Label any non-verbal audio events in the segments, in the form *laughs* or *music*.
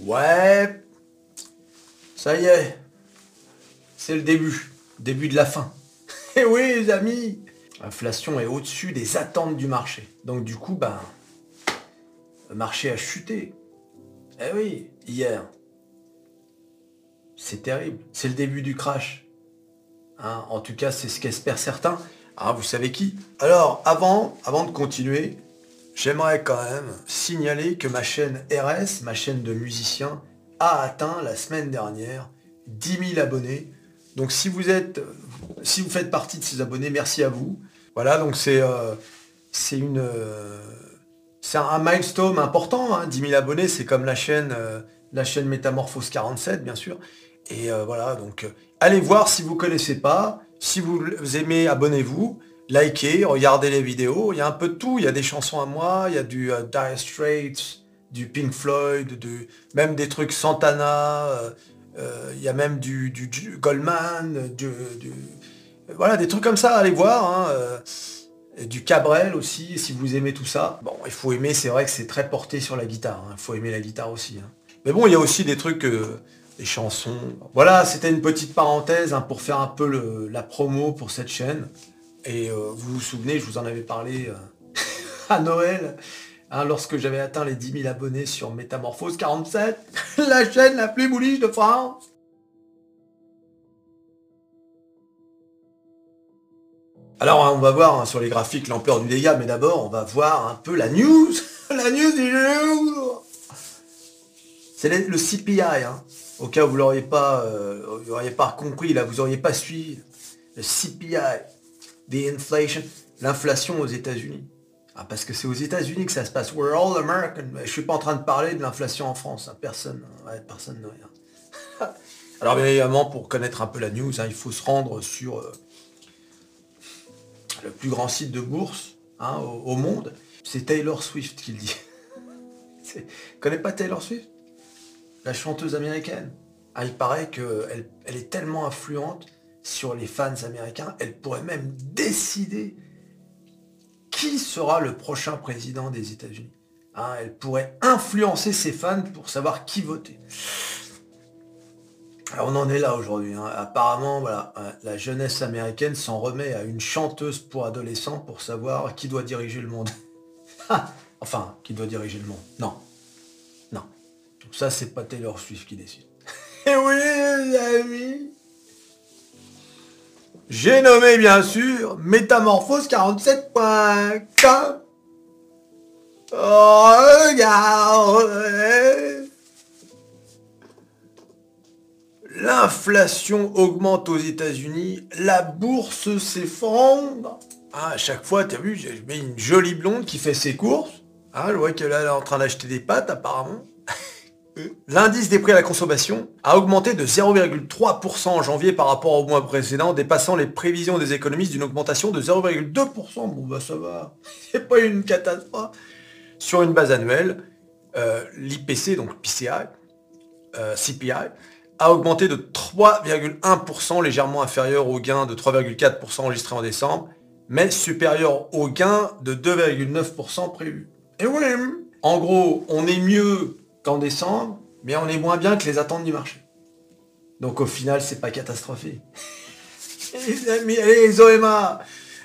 Ouais, ça y est, c'est le début, début de la fin. *laughs* Eh oui les amis, l'inflation est au-dessus des attentes du marché. Donc du coup, ben, le marché a chuté. Eh oui, hier. C'est terrible, c'est le début du crash. Hein, en tout cas, c'est ce qu'espèrent certains. Ah, vous savez qui? Alors, avant, avant de continuer, j'aimerais quand même signaler que ma chaîne RS, ma chaîne de musiciens, a atteint la semaine dernière 10 000 abonnés. Donc si vous êtes, si vous faites partie de ces abonnés, merci à vous. Voilà, donc c'est euh, euh, un milestone important. Hein, 10 000 abonnés, c'est comme la chaîne euh, la chaîne Métamorphose 47, bien sûr. Et voilà, donc allez voir si vous connaissez pas. Si vous aimez, abonnez-vous, likez, regardez les vidéos. Il y a un peu de tout. Il y a des chansons à moi, il y a du euh, Dire Straits, du Pink Floyd, même des trucs Santana. Euh, euh, il y a même du, Goldman, du, voilà, des trucs comme ça. Allez voir. Hein, du Cabrel aussi, si vous aimez tout ça. Bon, il faut aimer, c'est vrai que c'est très porté sur la guitare. Hein. Il faut aimer la guitare aussi. Hein. Mais bon, il y a aussi des trucs chansons. Voilà, c'était une petite parenthèse pour faire un peu la promo pour cette chaîne. Et euh, vous vous souvenez, je vous en avais parlé euh, *laughs* à Noël, hein, lorsque j'avais atteint les 10 000 abonnés sur Métamorphose 47, *laughs* la chaîne la plus bouliche de France. Alors hein, on va voir sur les graphiques l'ampleur du dégât, mais d'abord on va voir un peu la news, *laughs* la news du jour. C'est le CPI, au cas où vous l'auriez pas, euh, pas compris, là, vous auriez pas suivi le CPI, inflation, l'inflation aux États-Unis. Ah, parce que c'est aux États-Unis que ça se passe. We're all American. Je suis pas en train de parler de l'inflation en France. Hein. Personne, personne ne rien. *laughs* Alors bien évidemment, pour connaître un peu la news, hein, il faut se rendre sur euh, le plus grand site de bourse hein, au, monde. C'est Taylor Swift qui le dit. *laughs* Connais pas Taylor Swift? La chanteuse américaine. Ah, il paraît qu'elle elle est tellement influente sur les fans américains, elle pourrait même décider qui sera le prochain président des États-Unis. Hein, elle pourrait influencer ses fans pour savoir qui voter. On en est là aujourd'hui. Hein. Apparemment, euh, la jeunesse américaine s'en remet à une chanteuse pour adolescents pour savoir qui doit diriger le monde. *laughs* enfin, qui doit diriger le monde. Non, ça, c'est pas Taylor Swift qui décide. *laughs* Et oui, les amis J'ai nommé, bien sûr, métamorphose47.com. Regardez L'inflation augmente aux États-Unis, la bourse s'effondre. Ah, à chaque fois, t'as vu, j'ai mis une jolie blonde qui fait ses courses. Ah, je vois qu'elle est en train d'acheter des pâtes, apparemment. L'indice des prix à la consommation a augmenté de 0,3% en janvier par rapport au mois précédent, dépassant les prévisions des économistes d'une augmentation de 0,2%. Bon bah ça va, *laughs* c'est pas une catastrophe. Sur une base annuelle, euh, l'IPC, donc PCI, euh, CPI, a augmenté de 3,1%, légèrement inférieur au gain de 3,4% enregistré en décembre, mais supérieur au gain de 2,9% prévu. Et oui, en gros, on est mieux qu'en décembre, mais on est moins bien que les attentes du marché. Donc au final, c'est pas catastrophique. *laughs* les amis, les OMA,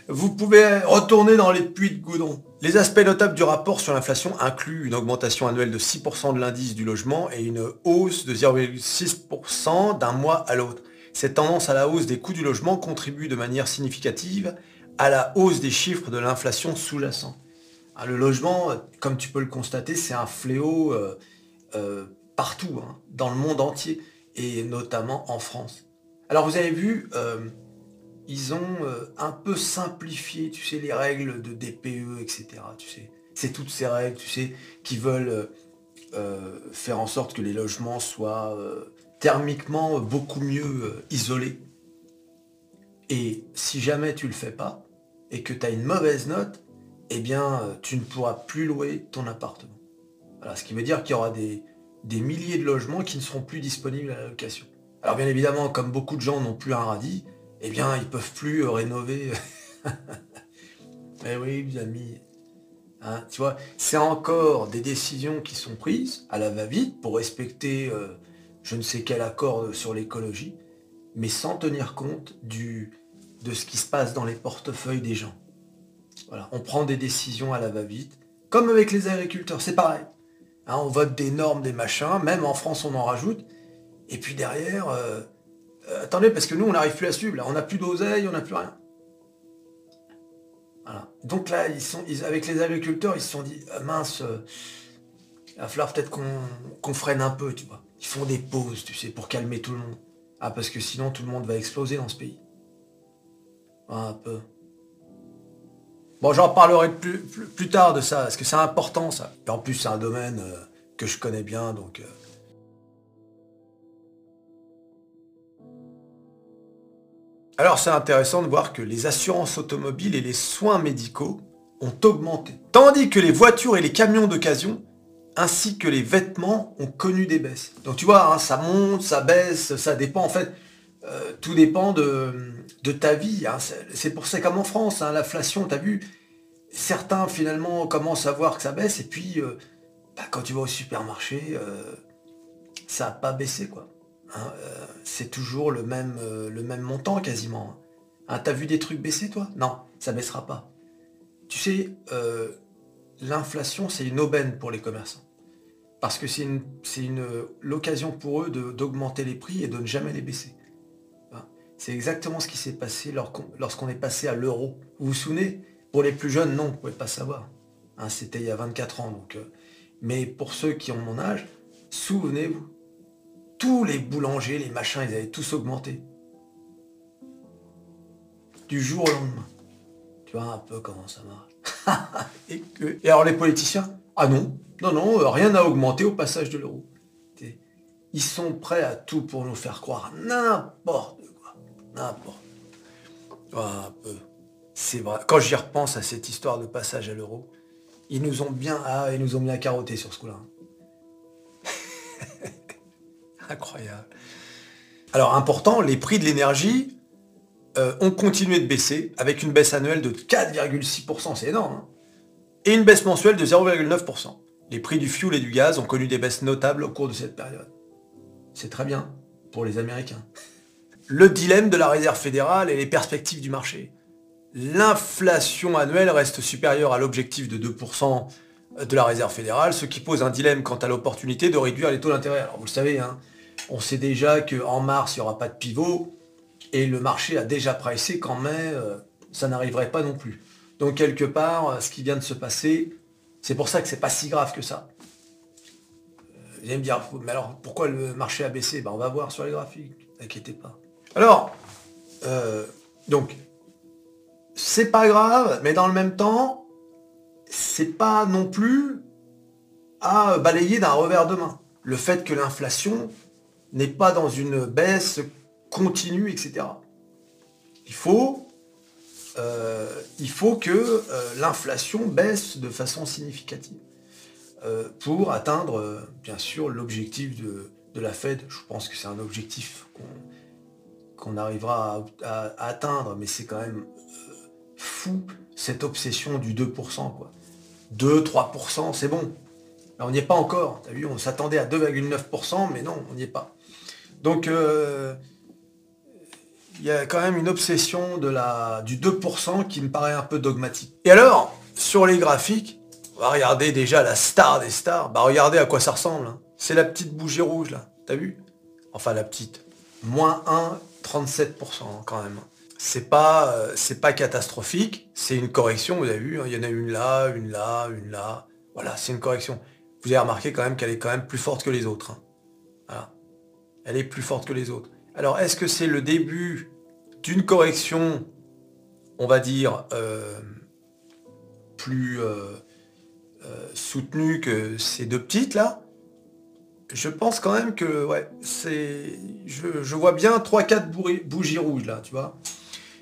vous pouvez retourner dans les puits de goudron. Les aspects notables du rapport sur l'inflation incluent une augmentation annuelle de 6% de l'indice du logement et une hausse de 0,6% d'un mois à l'autre. Cette tendance à la hausse des coûts du logement contribue de manière significative à la hausse des chiffres de l'inflation sous-jacente. Ah, le logement, comme tu peux le constater, c'est un fléau euh, partout, hein, dans le monde entier, et notamment en France. Alors vous avez vu, euh, ils ont euh, un peu simplifié, tu sais, les règles de DPE, etc. Tu sais, c'est toutes ces règles, tu sais, qui veulent faire en sorte que les logements soient thermiquement beaucoup mieux isolés. Et si jamais tu le fais pas, et que tu as une mauvaise note, eh bien, tu ne pourras plus louer ton appartement ce qui veut dire qu'il y aura des, milliers de logements qui ne seront plus disponibles à la location. Alors bien évidemment, comme beaucoup de gens n'ont plus un radis, eh bien ils peuvent plus rénover. *laughs* Eh oui, les amis. Hein, tu vois, c'est encore des décisions qui sont prises à la va-vite pour respecter euh, je ne sais quel accord sur l'écologie, mais sans tenir compte du, de ce qui se passe dans les portefeuilles des gens. Voilà, on prend des décisions à la va-vite, comme avec les agriculteurs, c'est pareil. Hein, on vote des normes, des machins, même en France on en rajoute, et puis derrière, euh, euh, attendez, parce que nous on n'arrive plus à suivre, là, on n'a plus d'oseille, on n'a plus rien. Donc là, ils sont, avec les agriculteurs, ils se sont dit, ah, mince, euh, il va falloir peut-être qu'on freine un peu, tu vois. Ils font des pauses, tu sais, pour calmer tout le monde. Ah, parce que sinon, tout le monde va exploser dans ce pays. un peu. Bon, j'en parlerai plus, plus, tard de ça, parce que c'est important, ça. Et en plus, c'est un domaine euh, que je connais bien, donc... Euh, Alors c'est intéressant de voir que les assurances automobiles et les soins médicaux ont augmenté, tandis que les voitures et les camions d'occasion, ainsi que les vêtements, ont connu des baisses. Donc tu vois, hein, ça monte, ça baisse, ça dépend en fait, euh, tout dépend de, ta vie. Hein. C'est pour ça comme en France, hein, l'inflation, tu as vu, certains finalement commencent à voir que ça baisse, et puis euh, bah, quand tu vas au supermarché, euh, ça n'a pas baissé quoi. Hein, c'est toujours le même, le même montant quasiment. Hein, T'as vu des trucs baisser toi? Non, ça baissera pas. Tu sais, l'inflation, c'est une aubaine pour les commerçants. Parce que c'est l'occasion pour eux d'augmenter les prix et de ne jamais les baisser. Hein, c'est exactement ce qui s'est passé lorsqu'on est passé à l'euro. Vous vous souvenez? Pour les plus jeunes, non, vous ne pouvez pas savoir. C'était il y a 24 ans. Donc, mais pour ceux qui ont mon âge, souvenez-vous, tous les boulangers, les machins, ils avaient tous augmenté. Du jour au lendemain. Tu vois un peu comment ça marche. *laughs* et, alors les politiciens? Ah non, non, non, euh, rien n'a augmenté au passage de l'euro. Ils sont prêts à tout pour nous faire croire n'importe. N'importe. Peu. C'est vrai. Quand j'y repense à cette histoire de passage à l'euro, ils nous ont bien. Ah, ils nous ont bien carotté sur ce coup-là. *laughs* Incroyable. Alors important, les prix de l'énergie euh, ont continué de baisser avec une baisse annuelle de 4,6%, c'est énorme, hein. et une baisse mensuelle de 0,9%. Les prix du fioul et du gaz ont connu des baisses notables au cours de cette période. C'est très bien pour les Américains. *laughs* Le dilemme de la réserve fédérale et les perspectives du marché. L'inflation annuelle reste supérieure à l'objectif de 2% de la réserve fédérale, ce qui pose un dilemme quant à l'opportunité de réduire les taux d'intérêt. Alors vous le savez, hein, on sait déjà qu'en mars, il n'y aura pas de pivot, et le marché a déjà pressé qu'en mai, euh, ça n'arriverait pas non plus. Donc quelque part, ce qui vient de se passer, c'est pour ça que c'est pas si grave que ça. Euh, vous allez me dire, mais alors pourquoi le marché a baissé? Ben, On va voir sur les graphiques, n'inquiétez pas. Alors, donc, c'est pas grave, mais dans le même temps, c'est pas non plus à balayer d'un revers de main. Le fait que l'inflation n'est pas dans une baisse continue, etc. Il faut, euh, il faut que euh, l'inflation baisse de façon significative euh, pour atteindre, bien sûr, l'objectif de, la Fed. Je pense que c'est un objectif qu'on arrivera à, atteindre, mais c'est quand même fou cette obsession du 2%. Quoi. 2-3%, c'est bon. on n'y est pas encore. As vu, on s'attendait à 2,9%, mais non, on n'y est pas. Donc, euh, il y a quand même une obsession de la, du 2% qui me paraît un peu dogmatique. Et alors, sur les graphiques, on va regarder déjà la star des stars. Bah regardez à quoi ça ressemble. Hein. C'est la petite bougie rouge là. T'as vu? Enfin la petite. Moins 1, 37% quand même. C'est pas, euh, pas catastrophique. C'est une correction, vous avez vu. Hein. Il y en a une là, une là, une là. Voilà, c'est une correction. Vous avez remarqué quand même qu'elle est quand même plus forte que les autres. Hein. Elle est plus forte que les autres. Alors est-ce que c'est le début d'une correction, on va dire, euh, plus euh, soutenue que ces deux petites là? Je pense quand même que ouais, c'est. Je, vois bien 3-4 bougies rouges là, tu vois.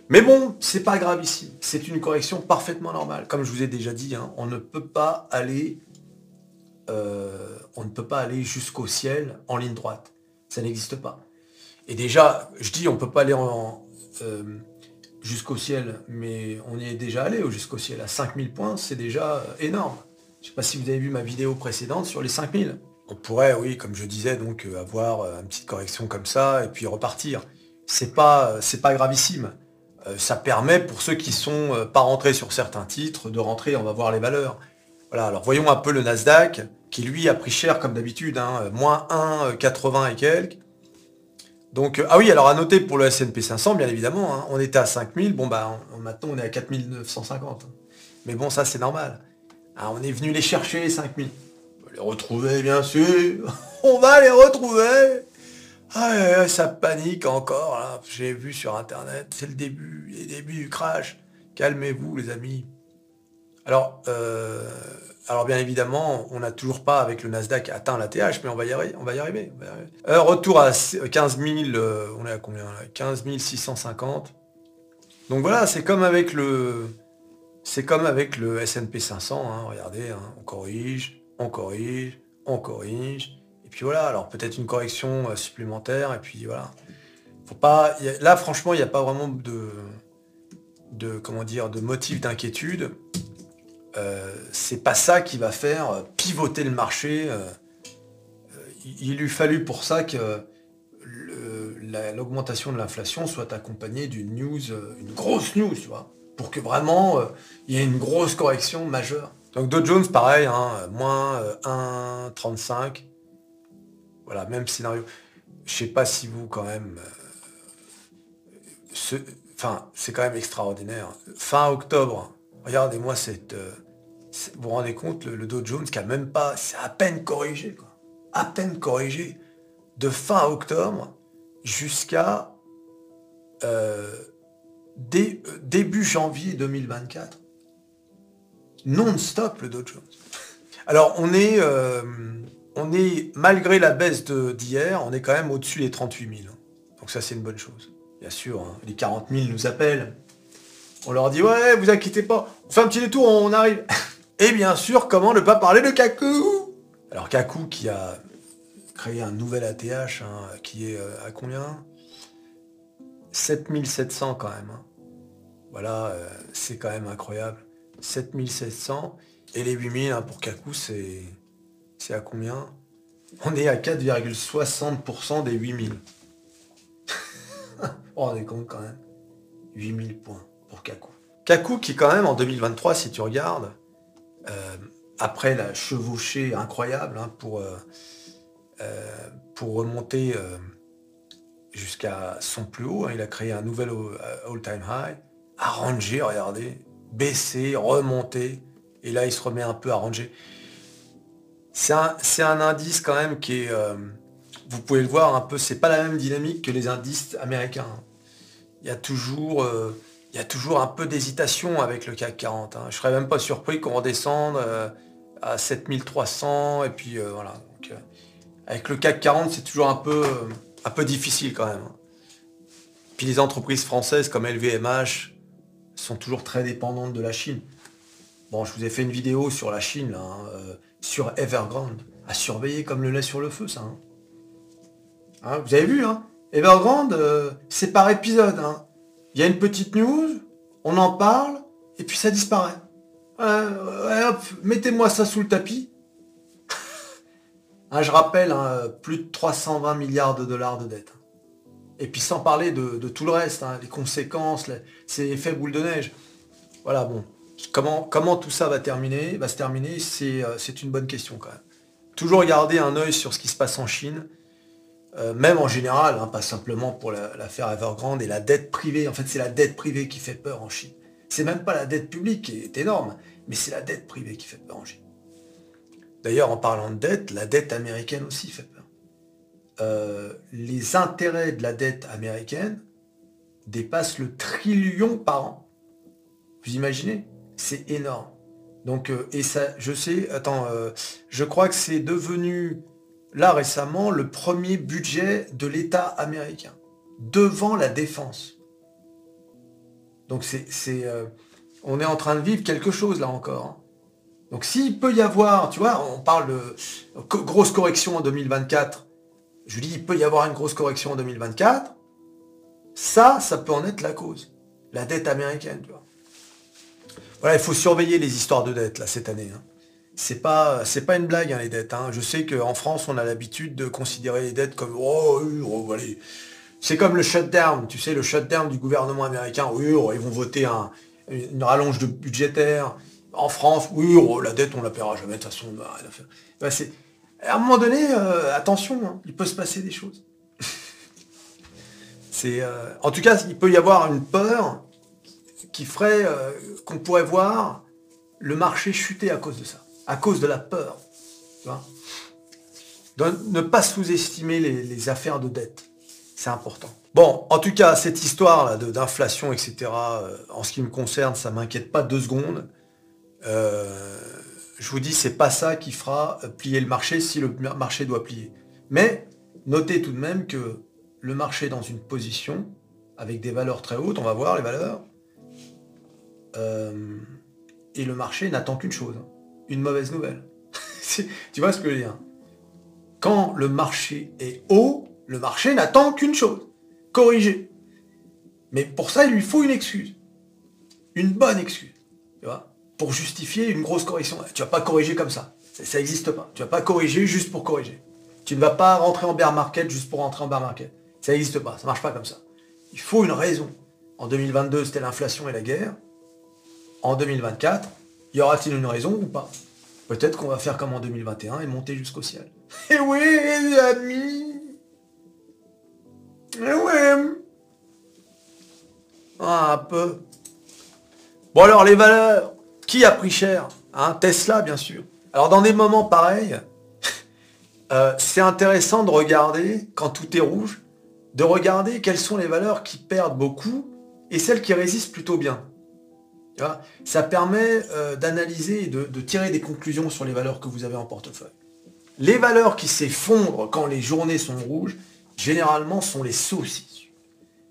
Mais bon, c'est pas grave ici. C'est une correction parfaitement normale. Comme je vous ai déjà dit, hein, on ne peut pas aller. on ne peut pas aller jusqu'au ciel en ligne droite. Ça n'existe pas. Et déjà, je dis, on ne peut pas aller euh, jusqu'au ciel, mais on y est déjà allé jusqu'au ciel. À 5000 points, c'est déjà euh, énorme. Je sais pas si vous avez vu ma vidéo précédente sur les 5000. On pourrait, oui, comme je disais, donc euh, avoir euh, une petite correction comme ça et puis repartir. C'est pas, c'est pas gravissime. ça permet pour ceux qui sont pas rentrés sur certains titres de rentrer, on va voir les valeurs. Voilà, alors voyons un peu le Nasdaq, qui lui a pris cher comme d'habitude, hein, moins 1,80 et quelques. Donc, ah oui, alors à noter pour le S&P 500, bien évidemment, hein, on était à 5000, bon bah maintenant on est à 4950. Mais bon, ça c'est normal. Ah, on est venu les chercher, les 5000. Les retrouver, bien sûr. *laughs* On va les retrouver. Ah, ça panique encore, là. J'ai vu sur Internet, c'est le début, les débuts du crash. Calmez-vous, les amis. Alors, euh, alors bien évidemment, on n'a toujours pas avec le Nasdaq atteint la TH, mais on va y arriver. On va y arriver, euh, retour à 15 000, euh, on est à combien là? 15 650. Donc voilà, c'est comme avec le, c'est comme avec le S&P 500. Hein, regardez, hein, on corrige, on corrige, on corrige. Et puis voilà, alors peut-être une correction euh, supplémentaire. Et puis voilà. Faut pas, là franchement, il n'y a pas vraiment de, de comment dire, de motif d'inquiétude. Euh, c'est pas ça qui va faire euh, pivoter le marché. Euh, il lui fallu pour ça que l'augmentation de l'inflation soit accompagnée d'une news, une grosse news, tu vois, pour que vraiment il y ait une grosse correction majeure. Donc Dow Jones, pareil, hein, moins 1,35. Voilà, même scénario. Je sais pas si vous quand même. enfin, c'est quand même extraordinaire. Fin octobre, regardez-moi cette vous vous rendez compte, le, Dow Jones qui a même pas, c'est à peine corrigé, quoi. À peine corrigé. De fin octobre jusqu'à euh, euh, début janvier 2024. Non-stop le Dow Jones. Alors on est, euh, on est, malgré la baisse d'hier, on est quand même au-dessus des 38 000. Donc ça c'est une bonne chose. Bien sûr, hein, les 40 000 nous appellent. On leur dit ouais, vous inquiétez pas, on fait un petit détour, on arrive. *laughs* Et bien sûr, comment ne pas parler de Kaku? Alors Kaku qui a créé un nouvel ATH hein, qui est euh, à combien? 7700 quand même. Hein. Voilà, euh, c'est quand même incroyable. 7700 et les 8000 hein, pour Kaku c'est à combien? On est à 4,60% des 8000. *laughs* On est compte quand même. 8000 points pour Kaku. Kaku qui quand même en 2023 si tu regardes euh, après la chevauchée incroyable hein, pour, euh, euh, pour remonter jusqu'à son plus haut, hein, il a créé un nouvel all-time high, arrangé, regardez, baissé, remonté, et là il se remet un peu à ranger. C'est un, indice quand même qui est, vous pouvez le voir un peu, c'est pas la même dynamique que les indices américains. Il y a toujours il y a toujours un peu d'hésitation avec le CAC 40. Hein. Je serais même pas surpris qu'on redescende euh, à 7300 et puis euh, voilà. Euh, avec le CAC 40, c'est toujours un peu, un peu difficile quand même. Hein. Puis les entreprises françaises comme LVMH sont toujours très dépendantes de la Chine. Bon, je vous ai fait une vidéo sur la Chine, hein, sur Evergrande. À surveiller comme le lait sur le feu, ça. vous avez vu, Evergrande, c'est par épisode il y a une petite news, on en parle, et puis ça disparaît. mettez-moi ça sous le tapis. *laughs* Hein, je rappelle, hein, plus de 320 milliards de dollars de dette. Et puis sans parler de, tout le reste, hein, les conséquences, ces effets boule de neige. Voilà, bon. Comment, tout ça va terminer Va se terminer, euh, c'est une bonne question quand même. Toujours garder un œil sur ce qui se passe en Chine. Euh, même en général, hein, pas simplement pour l'affaire Evergrande et la dette privée. En fait, c'est la dette privée qui fait peur en Chine. C'est même pas la dette publique qui est énorme, mais c'est la dette privée qui fait peur en Chine. D'ailleurs, en parlant de dette, la dette américaine aussi fait peur. Euh, les intérêts de la dette américaine dépassent le trillion par an. Vous imaginez? C'est énorme. Donc, euh, et ça, je sais, attends, je crois que c'est devenu là récemment le premier budget de l'État américain, devant la défense. Donc c'est, euh, on est en train de vivre quelque chose là encore. Hein. Donc s'il peut y avoir, tu vois, on parle de grosse correction en 2024, je dis il peut y avoir une grosse correction en 2024, ça, ça peut en être la cause. la dette américaine, tu vois. Voilà, il faut surveiller les histoires de dette, là, cette année. Hein. C'est pas, c'est pas une blague, hein, les dettes. Hein. Je sais qu'en France, on a l'habitude de considérer les dettes comme, oh, oh allez. C'est comme le shutdown, tu sais, le shutdown du gouvernement américain. Oui, oh, ils vont voter un, une rallonge de budgétaire. En France, oui, oh, la dette, on la paiera jamais, de toute façon, faire. Ben, à un moment donné, euh, attention, hein, il peut se passer des choses. *laughs* c'est, euh, en tout cas, il peut y avoir une peur qui ferait euh, qu'on pourrait voir le marché chuter à cause de ça, à cause de la peur. ne pas sous-estimer les, affaires de dette. C'est important. Bon, en tout cas, cette histoire d'inflation, etc., en ce qui me concerne, ça m'inquiète pas deux secondes je vous dis, c'est pas ça qui fera plier le marché si le marché doit plier. Mais notez tout de même que le marché est dans une position avec des valeurs très hautes, on va voir les valeurs, euh, et le marché n'attend qu'une chose, une mauvaise nouvelle. *laughs* tu vois ce que je veux dire? Quand le marché est haut, le marché n'attend qu'une chose, corriger. Mais pour ça, il lui faut une excuse. Une bonne excuse. Tu vois? Pour justifier une grosse correction. Tu vas pas corriger comme ça. Ça n'existe pas. Tu vas pas corriger juste pour corriger. Tu ne vas pas rentrer en bear market juste pour rentrer en bear market. Ça n'existe pas. Ça marche pas comme ça. Il faut une raison. En 2022, c'était l'inflation et la guerre. En 2024, y aura-t-il une raison ou pas? Peut-être qu'on va faire comme en 2021 et monter jusqu'au ciel. Eh oui, les amis Eh oui Un peu. Bon alors, les valeurs qui a pris cher hein? Tesla, bien sûr. Alors dans des moments pareils, *laughs* euh, c'est intéressant de regarder, quand tout est rouge, de regarder quelles sont les valeurs qui perdent beaucoup et celles qui résistent plutôt bien. Ça permet euh, d'analyser et de, tirer des conclusions sur les valeurs que vous avez en portefeuille. Les valeurs qui s'effondrent quand les journées sont rouges, généralement sont les saucisses.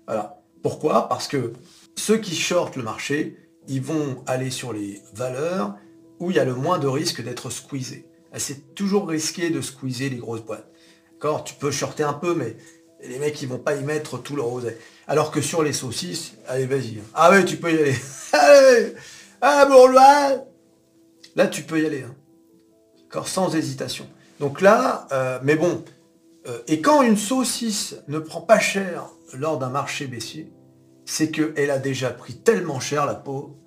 Voilà. Pourquoi? Parce que ceux qui shortent le marché, ils vont aller sur les valeurs où il y a le moins de risque d'être squeezé. C'est toujours risqué de squeezer les grosses boîtes. D'accord Tu peux shorter un peu, mais les mecs, ils vont pas y mettre tout leur oseille. Alors que sur les saucisses, allez, vas-y. Ah ouais, tu peux y aller. allez *laughs* Ah, bourgeois Là, tu peux y aller. Hein. D'accord Sans hésitation. Donc là, euh, mais bon, euh, et quand une saucisse ne prend pas cher lors d'un marché baissier, c'est qu'elle a déjà pris tellement cher la peau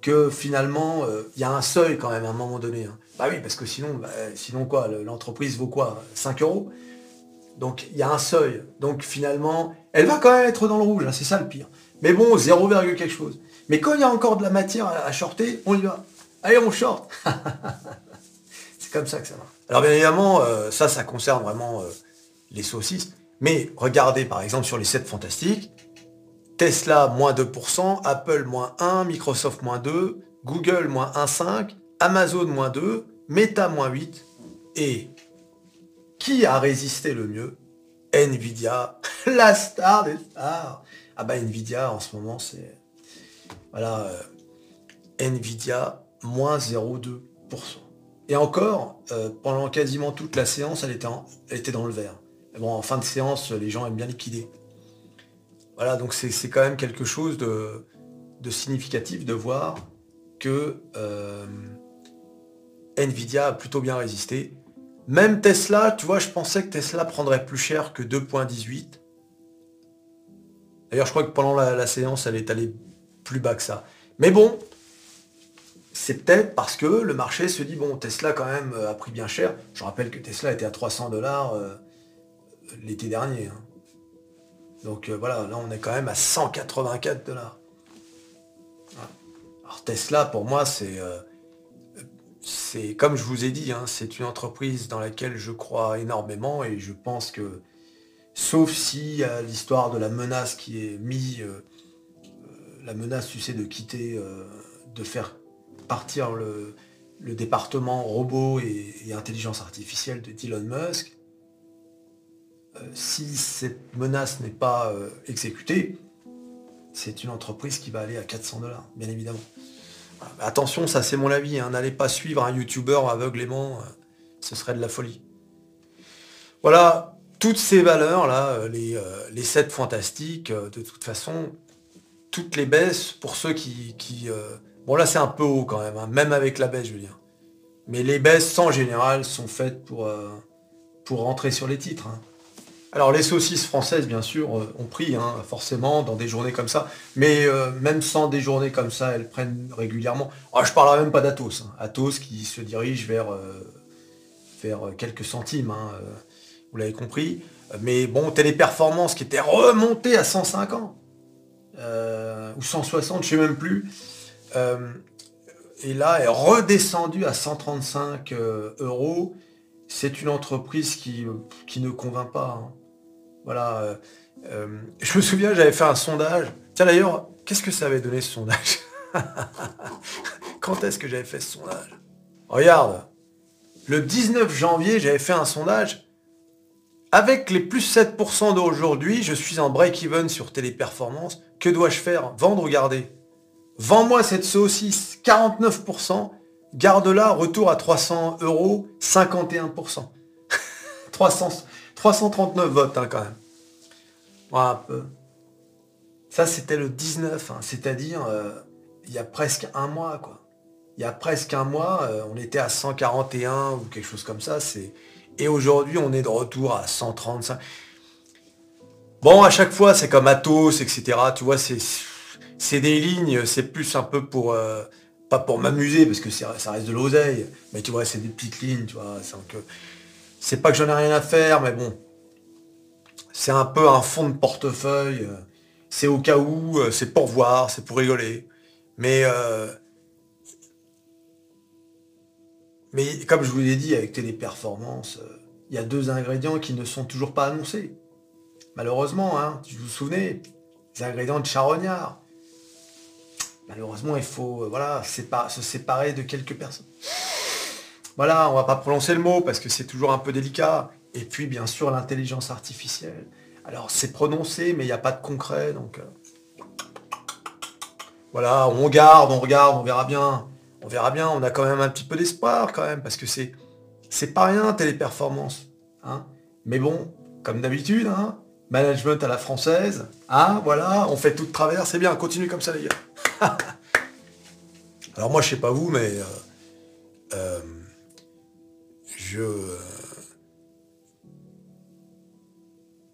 que finalement, il euh, y a un seuil quand même à un moment donné. Hein. Bah oui, parce que sinon, bah, sinon quoi, l'entreprise vaut quoi 5 euros? Donc il y a un seuil. Donc finalement, elle va quand même être dans le rouge, hein, c'est ça le pire. Mais bon, 0, quelque chose. Mais quand il y a encore de la matière à, shorter, on y va. Allez, on short. *laughs* c'est comme ça que ça va. Alors bien évidemment, euh, ça, ça concerne vraiment euh, les saucisses. Mais regardez par exemple sur les 7 fantastiques, Tesla, moins 2%, Apple, moins 1, Microsoft, moins 2, Google, moins 1,5, Amazon, moins 2, Meta, moins 8. Et qui a résisté le mieux? Nvidia, *laughs* la star des stars. Ah bah Nvidia, en ce moment, c'est... Voilà, euh, Nvidia, moins 0,2%. Et encore, euh, pendant quasiment toute la séance, elle était, elle était dans le vert. bon, en fin de séance, les gens aiment bien liquider. Voilà, donc c'est quand même quelque chose de, significatif de voir que euh, Nvidia a plutôt bien résisté. Même Tesla, tu vois, je pensais que Tesla prendrait plus cher que 2.18. D'ailleurs, je crois que pendant la, séance, elle est allée plus bas que ça. Mais bon, c'est peut-être parce que le marché se dit, bon, Tesla quand même a pris bien cher. Je rappelle que Tesla était à 300 dollars euh, l'été dernier. Hein. Donc euh, voilà, là on est quand même à 184 dollars. Alors Tesla, pour moi, c'est euh, c'est comme je vous ai dit, hein, c'est une entreprise dans laquelle je crois énormément et je pense que, sauf si l'histoire de la menace qui est mise, euh, la menace, tu sais, de quitter, de faire partir le, département robot et, et intelligence artificielle de Elon Musk, euh, si cette menace n'est pas euh, exécutée, c'est une entreprise qui va aller à 400 dollars, bien évidemment. Attention, ça c'est mon avis, hein. n'allez pas suivre un youtubeur aveuglément, euh, ce serait de la folie. Voilà, toutes ces valeurs là, les, les 7 fantastiques, de toute façon, toutes les baisses, pour ceux qui... Euh, bon là c'est un peu haut quand même, hein, même avec la baisse je veux dire. Mais les baisses en général sont faites pour, euh, pour rentrer sur les titres. Hein. Alors les saucisses françaises bien sûr ont pris hein, forcément dans des journées comme ça, mais même sans des journées comme ça, elles prennent régulièrement. Oh, je parlerai même pas d'Atos. Atos qui se dirige vers, vers quelques centimes, vous l'avez compris. Mais bon, Téléperformance qui était remonté à 150 euh, ou 160, je sais même plus. Euh, et là, est redescendu à 135 euh, euros. C'est une entreprise qui, ne convainc pas. Hein. Voilà. je me souviens, j'avais fait un sondage. Tiens d'ailleurs, qu'est-ce que ça avait donné ce sondage *laughs* Quand est-ce que j'avais fait ce sondage Regarde, le 19 janvier, j'avais fait un sondage avec les plus 7% d'aujourd'hui, je suis en break-even sur Téléperformance. Que dois-je faire Vendre ou garder Vends-moi cette saucisse, 49%. Garde-la, retour à 300 euros, 51%. *laughs* 339 votes hein, quand même. peu. Ça, c'était le 19, hein, c'est-à-dire euh, il y a presque un mois. Il y a presque un mois, euh, on était à 141 ou quelque chose comme ça. Et aujourd'hui, on est de retour à 135. Bon, à chaque fois, c'est comme Atos, etc. Tu vois, c'est des lignes, c'est plus un peu pour... Euh, pas pour m'amuser, parce que ça reste de l'oseille, mais tu vois, c'est des petites lignes, tu vois. C'est pas que j'en ai rien à faire, mais bon. C'est un peu un fond de portefeuille. C'est au cas où, euh, c'est pour voir, c'est pour rigoler. Mais... Euh, mais comme je vous l'ai dit, avec Téléperformance, euh, il y a deux ingrédients qui ne sont toujours pas annoncés. Malheureusement, hein, vous vous souvenez, les ingrédients de charognard. Malheureusement, il faut euh, voilà, se séparer de quelques personnes. Voilà, on va pas prononcer le mot parce que c'est toujours un peu délicat. Et puis, bien sûr, l'intelligence artificielle. Alors, c'est prononcé, mais il n'y a pas de concret. Donc, euh, voilà, on garde, on regarde, on verra bien on verra bien, on a quand même un petit peu d'espoir quand même, parce que c'est c'est pas rien téléperformance. Hein Mais bon, comme d'habitude, hein, management à la française, hein, voilà, on fait tout de travers, c'est bien, continue comme ça les gars. *laughs* Alors moi je sais pas vous, mais euh, euh, je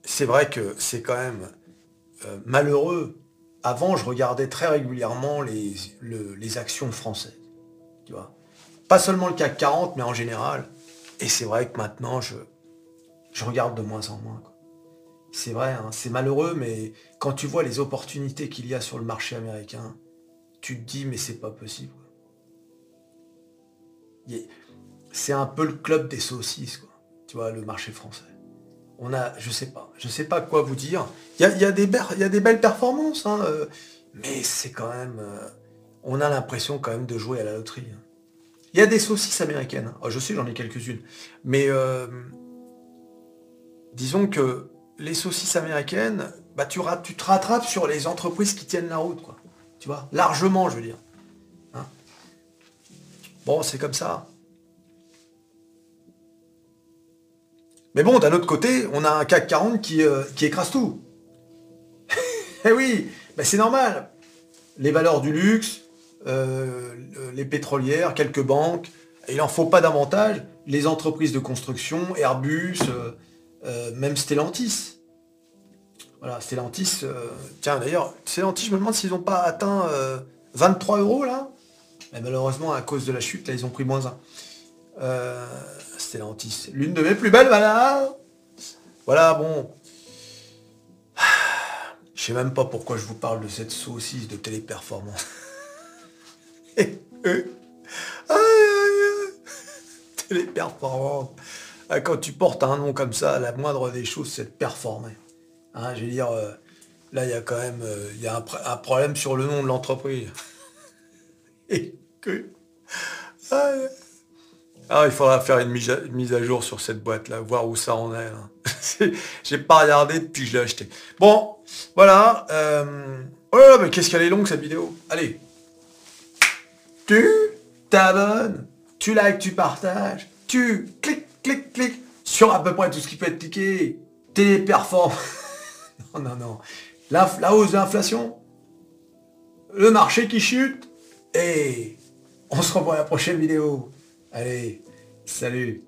c'est vrai que c'est quand même euh, malheureux. Avant, je regardais très régulièrement les, actions françaises. Pas seulement le CAC 40, mais en général. Et c'est vrai que maintenant, je, je regarde de moins en moins. C'est vrai, hein, c'est malheureux, mais quand tu vois les opportunités qu'il y a sur le marché américain, tu te dis, mais c'est pas possible. C'est un peu le club des saucisses. Tu vois, le marché français. On a, je sais pas, je sais pas quoi vous dire. Il y a, des, belles performances, hein, euh, mais c'est quand même... Euh, on a l'impression quand même de jouer à la loterie. Hein. Il y a des saucisses américaines. Oh, je sais, j'en ai quelques-unes. Mais euh, disons que les saucisses américaines, bah, tu, te rattrapes sur les entreprises qui tiennent la route. Quoi. Tu vois? Largement, je veux dire. Hein. bon, c'est comme ça. Mais bon, d'un autre côté, on a un CAC 40 qui, euh, qui écrase tout. *laughs* eh oui, bah, c'est normal. Les valeurs du luxe, euh, les pétrolières, quelques banques. il n'en faut pas davantage. Les entreprises de construction, Airbus, euh, même Stellantis. Voilà, Stellantis, tiens d'ailleurs, Stellantis, je me demande s'ils n'ont pas atteint 23 euros là. Mais malheureusement, à cause de la chute, là, ils ont pris moins 1. Stellantis, l'une de mes plus belles, voilà. Voilà, bon. Je sais même pas pourquoi je vous parle de cette saucisse de téléperformance. *laughs* Téléperformante. Ah, quand tu portes un nom comme ça, la moindre des choses, c'est de performer. Hein, je veux dire, euh, là, il y a quand même euh, y a un, problème sur le nom de l'entreprise. *laughs* Et que... ah, il faudra faire une mise, à, jour sur cette boîte-là, voir où ça en est. Hein. *laughs* J'ai pas regardé depuis que je l'ai acheté. Bon, voilà. Euh... Oh, mais qu'est-ce qu'elle est longue cette vidéo Allez, tu t'abonnes, tu likes, tu partages, tu cliques, cliques, cliques sur à peu près tout ce qui peut être cliqué. Téléperform. *laughs* non, non, non. La, la hausse de l'inflation, le marché qui chute. Et on se revoit à la prochaine vidéo. Allez, salut